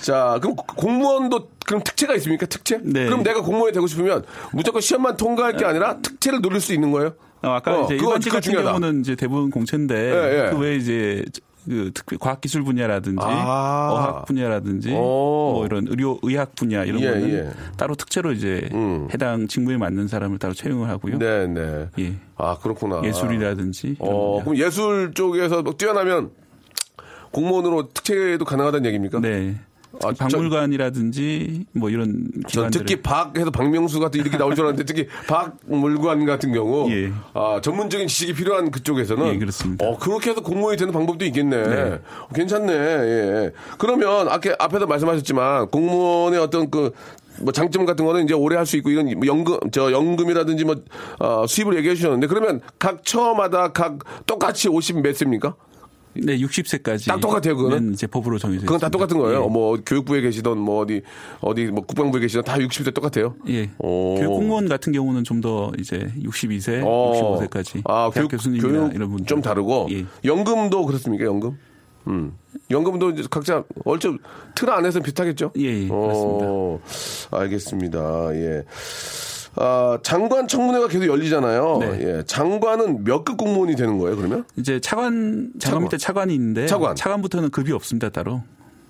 자, 그럼 공무원도 그럼 특채가 있습니까? 특채? 네. 그럼 내가 공무원이 되고 싶으면 무조건 시험만 통과할 게 아니라 특채를 노릴 수 있는 거예요? 어, 아까 어, 이제 일반직 같은 중요하다. 경우는 이제 대부분 공채인데 예, 예. 그 외에 이제 그 특히 과학기술 분야라든지 아. 어학 분야라든지 오. 뭐 이런 의료 의학 분야 이런 예, 거는 예. 따로 특채로 이제 음. 해당 직무에 맞는 사람을 따로 채용을 하고요. 네, 네. 예. 아, 그렇구나. 예술이라든지 어. 그럼 예술 쪽에서 뭐 뛰어나면 공무원으로 특채도 가능하다는 얘기입니까? 네. 아, 저- 박물관이라든지 뭐 이런 전 기관들 특히 박 해서 박명수 같은 이렇게 나올 줄 알았는데 특히 박물관 같은 경우 예. 아, 전문적인 지식이 필요한 그쪽에서는 예, 그렇습니다. 어, 그렇게 해서 공무원이 되는 방법도 있겠네. 네. 괜찮네. 예. 그러면 아까 앞에도 말씀하셨지만 공무원의 어떤 그 뭐 장점 같은 거는 이제 오래 할 수 있고 이런 뭐 연금 저 연금이라든지 뭐 어, 수입을 얘기해 주셨는데 그러면 각 처마다 각 똑같이 50몇 세입니까? 네, 60세까지 딱 똑같아요, 그거는? 이제 법으로 정해져 그건 다 있습니다. 똑같은 거예요. 예. 뭐 교육부에 계시던 뭐 어디 어디 뭐 국방부에 계시던 다 60세 똑같아요. 예. 오. 교육 공무원 같은 경우는 좀 더 이제 62세, 어. 65세까지 아, 교육, 교수님이나 교육 이런 분들 좀 다르고 예. 연금도 그렇습니까? 연금? 음. 연금도 이제 각자 얼추 틀 안에서 비슷하겠죠? 예, 예, 어, 알겠습니다. 예. 아, 장관 청문회가 계속 열리잖아요. 네. 예. 장관은 몇 급 공무원이 되는 거예요, 그러면? 이제 차관 차관. 장관 밑에 차관이 있는데 차관. 차관부터는 급이 없습니다 따로.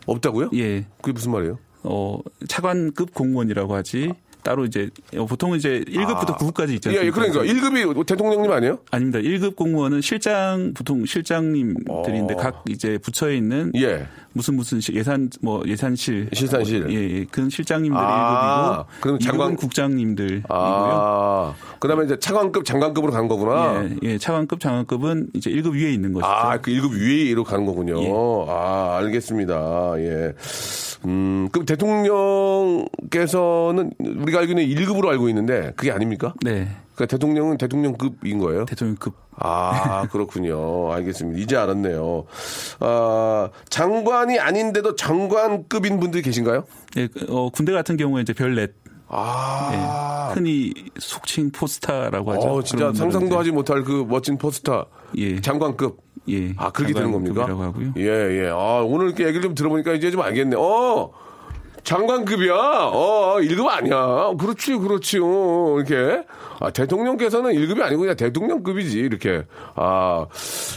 없다고요? 예. 그게 무슨 말이에요? 어 차관급 공무원이라고 하지 따로 이제 어, 보통은 이제 1급부터 9급까지 있지 예? 예, 그러니까 1급이 대통령님 아니에요? 아닙니다. 1급 공무원은 실장 보통 실장님들인데 어. 각 이제 부처에 있는 예. 무슨 무슨 시- 예산 뭐 예산실 실산실. 뭐, 예, 예. 그 실장님들이 아, 1급이고 그럼 장관- 2급은 국장님들이고요. 아, 그다음에 이제 차관급, 장관급으로 간 거구나. 예, 예, 차관급, 장관급은 이제 1급 위에 있는 것이죠. 아, 그 1급 위로 가는 거군요. 예. 아, 알겠습니다. 예. 음, 그럼 대통령께서는 우리가 알고 있는 1급으로 알고 있는데 그게 아닙니까? 네. 그러니까 대통령은 대통령급인 거예요? 대통령급. 아, 그렇군요. 알겠습니다. 이제 알았네요. 아, 장관이 아닌데도 장관급인 분들이 계신가요? 예, 그, 어, 군대 같은 경우에 이제 별넷. 아. 예, 흔히 속칭 포스타라고 하죠. 어, 진짜 상상도 이제, 하지 못할 그 멋진 포스터. 예. 장관급. 예. 아, 그렇게 되는 겁니까? 하고요. 예, 예. 아, 오늘 이렇게 얘기를 좀 들어보니까 이제 좀 알겠네. 어! 장관급이야. 어, 1급 아니야. 그렇지, 그렇지. 어, 이렇게. 아, 대통령께서는 1급이 아니고 그냥 대통령급이지. 이렇게. 아,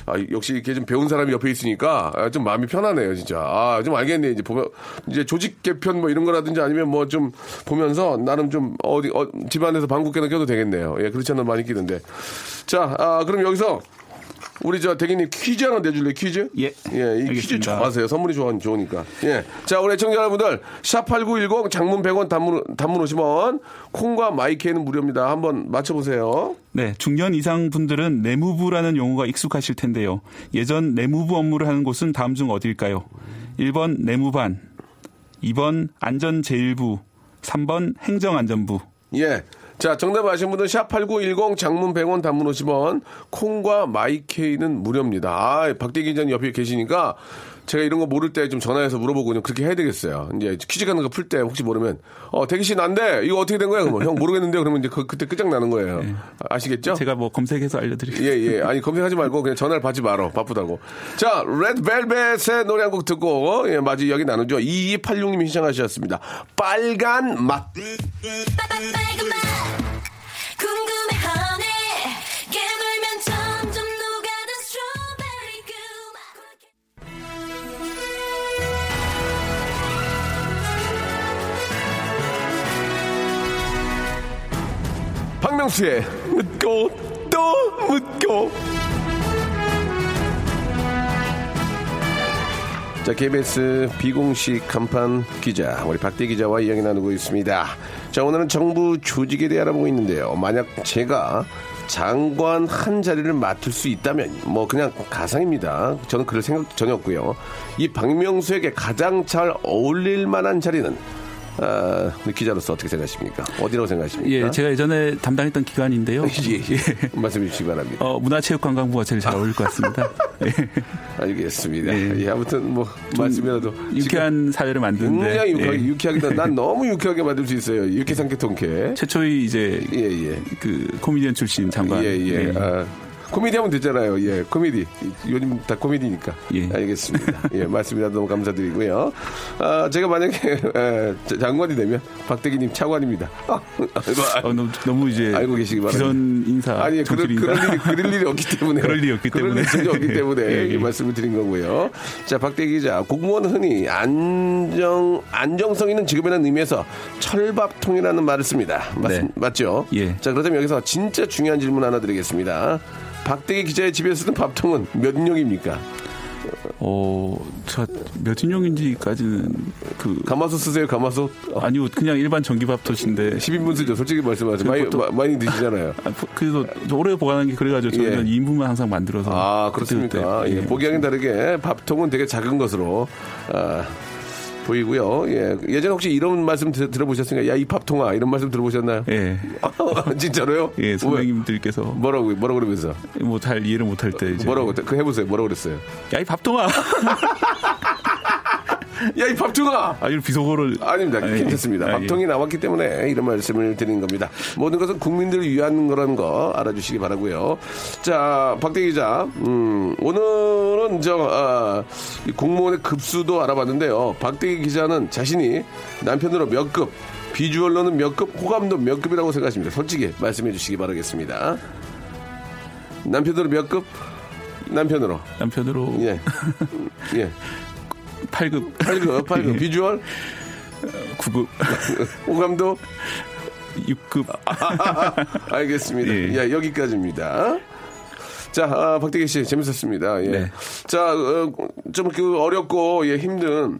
아, 역시 이렇게 좀 배운 사람이 옆에 있으니까 아, 좀 마음이 편하네요, 진짜. 아, 좀 알겠네. 이제 보면, 이제 조직 개편 뭐 이런 거라든지 아니면 뭐 좀 보면서 나름 좀 어디, 어, 집안에서 방국계나 껴도 되겠네요. 예, 그렇지 않으면 많이 끼는데. 자, 아, 그럼 여기서 우리 저 대기님 퀴즈 하나 내줄래요? 퀴즈? 예. 예, 이 퀴즈. 좋아하세요. 선물이 좋아, 좋으니까. 예. 자, 우리 애청자 여러분들, 샵8910 장문 100원 단문, 단문 50원, 콩과 마이케이는 무료입니다. 한번 맞춰보세요. 네, 중년 이상 분들은 내무부라는 용어가 익숙하실 텐데요. 예전 내무부 업무를 하는 곳은 다음 중 어딜까요? 1번 내무반, 2번 안전제일부, 3번 행정안전부. 예. 자, 정답 아시는 분은 샵8910 장문 100원 단문 50원, 콩과 마이케이는 무료입니다. 아, 박대기 기자님 옆에 계시니까 제가 이런 거 모를 때 좀 전화해서 물어보고 그냥 그렇게 해야 되겠어요. 이제 퀴즈 같은 거풀 때 혹시 모르면, 어, 대기 씨 난데, 이거 어떻게 된 거야? 그러면 형 모르겠는데, 그러면 이제 그, 그때 끝장 나는 거예요. 아, 아시겠죠? 제가 뭐 검색해서 알려드릴게요. 예, 예. 아니, 검색하지 말고 그냥 전화를 받지 말어. 바쁘다고. 자, 레드벨벳의 노래 한 곡 듣고, 예, 마지 이야기 나누죠. 2286님이 신청하셨습니다. 빨간 맛. 빨간 맛 궁금해하네 박명수의 묻고 또 묻고. 자 KBS 비공식 간판 기자 우리 박대 기자와 이야기 나누고 있습니다. 자 오늘은 정부 조직에 대해 알아보고 있는데요. 만약 제가 장관 한 자리를 맡을 수 있다면 뭐 그냥 가상입니다. 저는 그럴 생각 전혀 없고요. 이 박명수에게 가장 잘 어울릴 만한 자리는 아, 기자로서 어떻게 생각하십니까 어디라고 생각하십니까 예, 제가 예전에 담당했던 기관인데요. (laughs) 예, 예. 말씀해 주시기 바랍니다. 어, 문화체육관광부가 제일 잘 어울릴 것 같습니다. (laughs) 예. 알겠습니다. 예. 예, 아무튼 뭐 말씀이라도 유쾌한 사회를 만드는데 굉장히 유쾌하게, 예. 유쾌하게 난 (laughs) 너무 유쾌하게 만들 수 있어요. 유쾌 상쾌 통쾌. 최초의 이제 예, 예. 그 코미디언 출신 장관. 예, 예. 아, 코미디 하면 되잖아요. 예, 코미디. 요즘 다 코미디니까. 예. 알겠습니다. 예, 말씀이라도 너무 감사드리고요. 아, 제가 만약에 에, 자- 장관이 되면 박대기님 차관입니다. 아, 아, 어, 너무, 너무 이제 알고 계시기 바랍니다. 기선 인사, 아니, 그럴. 그럴, 일이, 그럴 일이 없기 때문에. 그럴 일이 없기 그럴 때문에. 일이 전혀 없기 때문에 (laughs) 예, 예. 이 말씀을 드린 거고요. 자, 박대 기자. 공무원 흔히 안정, 안정성 있는 직업이라는 의미에서 철밥통이라는 말을 씁니다. 맞, 네. 맞죠? 예. 자, 그렇다면 여기서 진짜 중요한 질문 하나 드리겠습니다. 박대기 기자의 집에 쓰는 밥통은 몇 인용입니까? 어, 저몇 인용인지까지는 그 가마솥 쓰세요, 가마솥? 어, 아니요 그냥 일반 전기 밥솥인데 10인분 쓰죠. 솔직히 말씀하세요. 많이, 보통- 마- 많이 드시잖아요. (laughs) 아, 그래도 오래 보관한 게 그래 가지고 저는 예. 2인분만 항상 만들어서 아, 그렇습니까? 그때 그때, 예, 보기와는 다르게 밥통은 되게 작은 것으로 아, 보이고요. 예. 예전에 혹시 이런 말씀 들, 들어보셨습니까? 야, 이 밥통아. 이런 말씀 들어보셨나요? 예, (laughs) 진짜로요? 예 선생님들께서 왜? 뭐라고, 뭐라고 그러면서? 뭐 잘 이해를 못할 때 이제 뭐라고, 그 해보세요. 뭐라고 그랬어요? 야 이 밥통아 (laughs) 야, 이 밥통아! 아 이런 비속어를 아닙니다. 아, 예. 괜찮습니다. 아, 예. 밥통이 나왔기 때문에 이런 말씀을 드리는 겁니다. 모든 것은 국민들을 위한 거라는 거 알아주시기 바라고요. 자, 박대 기자, 음, 오늘은 저 아, 이 공무원의 급수도 알아봤는데요. 박대 기자는 자신이 남편으로 몇 급, 비주얼로는 몇 급, 호감도 몇 급이라고 생각하십니까? 솔직히 말씀해 주시기 바라겠습니다. 남편으로 몇 급? 남편으로. 남편으로 예. (laughs) 예. 8급 8급, 8급. 비주얼? 9급 호감도? 6급 알겠습니다. 예. 야, 여기까지입니다. 자, 아, 박대기 씨, 재밌었습니다. 예. 네. 자, 어, 좀그 어렵고, 예, 힘든,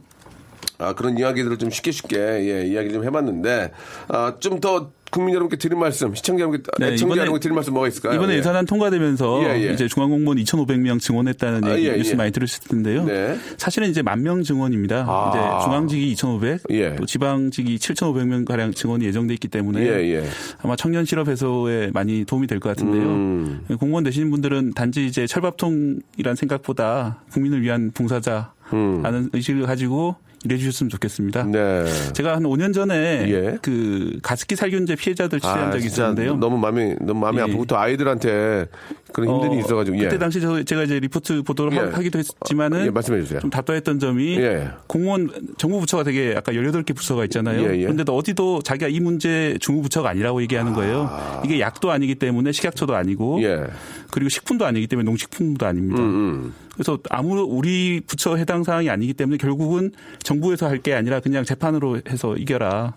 아, 그런 이야기들을 좀 쉽게 쉽게, 예, 이야기 좀 해봤는데, 아, 좀더 국민 여러분께 드릴 말씀, 시청자 여러분께, 네, 이번에- 여러분께 드릴 말씀 뭐가 있을까요? 이번에 예. 예산안 통과되면서 예, 예. 이제 중앙공무원 2,500명 증원했다는 아, 얘기 예, 뉴스 예. 많이 들으실 텐데요. 네. 사실은 이제 만 명 증원입니다. 아. 이제 중앙직이 2,500, 예. 또 지방직이 7,500명 가량 증원이 예정돼 있기 때문에. 아마 청년 실업 해소에 많이 도움이 될 것 같은데요. 음. 공무원 되시는 분들은 단지 이제 철밥통이란 생각보다 국민을 위한 봉사자 음. 라는 의식을 가지고 이래 주셨으면 좋겠습니다. 네. 제가 한 5년 전에 예. 그 가습기 살균제 피해자들 취재한 적이 진짜 있었는데요. 너무 마음이 너무 마음이 예. 아프고 또 아이들한테 그런 힘든 일이 어, 있어가지고 예. 그때 당시 저, 제가 이제 리포트 보도를 하- 예. 하기도 했지만은 예, 말씀해 주세요. 좀 답답했던 점이 예. 공무원 정부 부처가 되게 아까 18개 부서가 있잖아요. 예, 예. 그런데도 어디도 자기가 이 문제 중부 부처가 아니라고 얘기하는 거예요. 이게 약도 아니기 때문에 식약처도 아니고 예. 그리고 식품도 아니기 때문에 농식품도 아닙니다. 음, 그래서 아무 우리 부처 해당 사항이 아니기 때문에 결국은 정부에서 할 게 아니라 그냥 재판으로 해서 이겨라.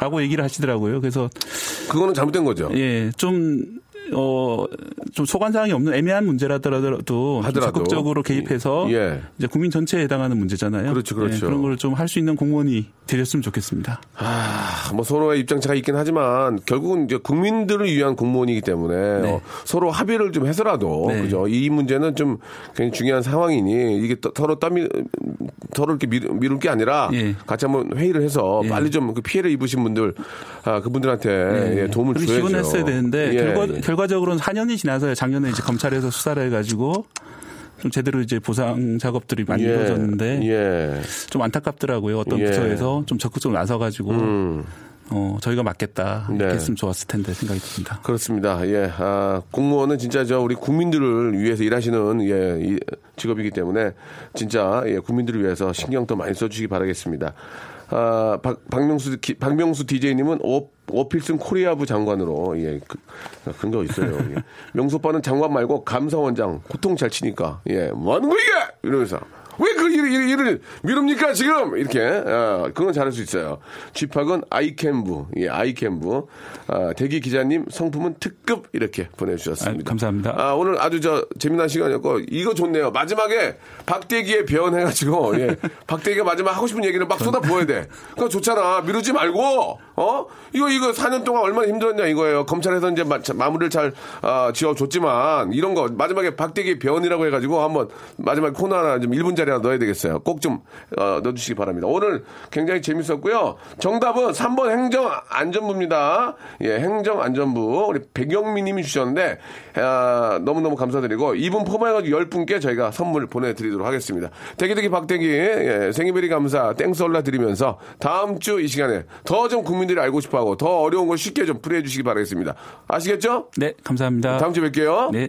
라고 얘기를 하시더라고요. 그래서 그거는 잘못된 거죠. 예, 좀, 어, 좀 소관 사항이 없는 애매한 문제라더라도 좀 하더라도. 적극적으로 개입해서 예. 이제 국민 전체에 해당하는 문제잖아요. 그렇죠, 그렇죠. 예, 그런 걸 좀 할 수 있는 공무원이 되셨으면 좋겠습니다. 아, 뭐 서로의 입장 차가 있긴 하지만 결국은 이제 국민들을 위한 공무원이기 때문에 네. 어, 서로 합의를 좀 해서라도 네. 그죠 이 문제는 좀 굉장히 중요한 상황이니 이게 또- 서로 떠미 서로 이렇게 미룰 게 아니라 예. 같이 한번 회의를 해서 예. 빨리 좀 그 피해를 입으신 분들 아, 그분들한테 예, 도움을 줘야죠. 지원했어야 되는데 예, 결과, 예. 결과적으로는 4년이 지나서 작년에 이제 검찰에서 수사를 해가지고 좀 제대로 이제 보상 작업들이 많이 예, 이루어졌는데 예. 좀 안타깝더라고요. 어떤 예. 부처에서 좀 적극적으로 나서가지고 음. 어, 저희가 맞겠다 이렇게 네. 했으면 좋았을 텐데 생각이 듭니다. 그렇습니다. 예, 아, 공무원은 진짜 저 우리 국민들을 위해서 일하시는 예, 이 직업이기 때문에 진짜 예, 국민들을 위해서 신경 더 많이 써주시기 바라겠습니다. 아, 박, 박명수 기- 박명수 DJ님은 오, 오필슨 코리아부 장관으로 예, 그, 그런 거 있어요. 예. 명수 오빠는 장관 말고 감사원장 고통 잘 치니까 예, 뭐 하는 거 이게 이러면서. 왜 그 일을, 일을, 일을 미룹니까, 지금? 이렇게, 어, 그건 잘할 수 있어요. 쥐팍은 아이캔부, 예, 아이캔부. 아, 대기 기자님 성품은 특급, 이렇게 보내주셨습니다. 아, 감사합니다. 아, 오늘 아주 저, 재미난 시간이었고, 이거 좋네요. 마지막에 박대기의 변 해가지고, 예, 박대기가 마지막 하고 싶은 얘기를 막 쏟아 부어야 돼. 그거 좋잖아. 미루지 말고, 어? 이거, 이거 4년 동안 얼마나 힘들었냐, 이거예요. 검찰에서 이제 마, 무리를 잘, 아, 지어줬지만, 이런 거, 마지막에 박대기의 변이라고 해가지고, 한번, 마지막 코너 하나 좀 1분짜리 하나 넣어야 되겠어요. 꼭 좀, 어, 넣어주시기 바랍니다. 오늘 굉장히 재밌었고요. 정답은 3번 행정안전부입니다. 예, 행정안전부. 우리 백영미 님이 주셨는데, 아, 너무너무 감사드리고, 이분 포함해가지고 10분께 저희가 선물 보내드리도록 하겠습니다. 대기대기 박대기, 예, 생일베리 감사, 땡솔라 드리면서, 다음 주 이 시간에 더 좀 국민 들이 알고 싶어 하고, 더 어려운 걸 쉽게 좀 풀이해 주시기 바라겠습니다. 아시겠죠? 네, 감사합니다. 다음 주에 뵐게요. 네.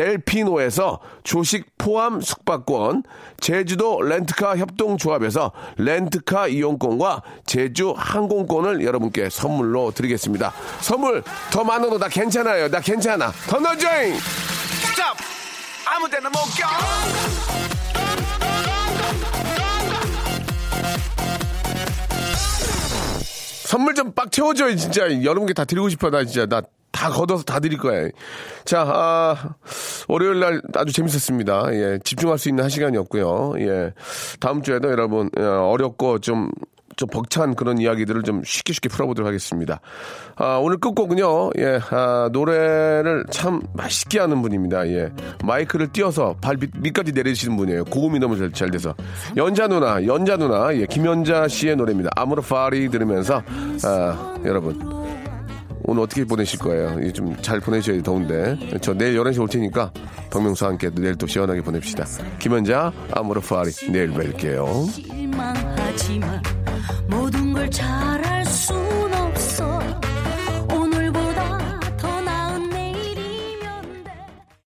델피노에서 조식 포함 숙박권, 제주도 렌트카 협동조합에서 렌트카 이용권과 제주 항공권을 여러분께 선물로 드리겠습니다. 선물 더 많은 거나 괜찮아요. 나 괜찮아. 더 넣어줘잉! Stop! 아무 데나 못 껴! 선물 좀 빡 채워줘요, 진짜. 여러분께 다 드리고 싶어, 나 진짜. 나 다 걷어서 다 드릴 거야. 자, 아, 월요일 날 아주 재밌었습니다. 예, 집중할 수 있는 한 시간이었고요. 예, 다음 주에도 여러분, 예, 어렵고 좀, 좀 벅찬 그런 이야기들을 좀 쉽게 쉽게 풀어보도록 하겠습니다. 아, 오늘 끝곡은요, 예, 아, 노래를 참 맛있게 하는 분입니다. 예, 마이크를 띄어서 발 밑, 밑까지 내리시는 분이에요. 고음이 너무 잘, 잘 돼서. 연자 누나, 연자 누나, 예, 김연자 씨의 노래입니다. 아무르 파리 들으면서, 아, 여러분. 오늘 어떻게 보내실 거예요? 좀 잘 보내셔야 더운데. 저 내일 11시 올 테니까 박명수와 함께 내일 또 시원하게 보냅시다. 김연자, 아무르 파리. 내일 뵐게요.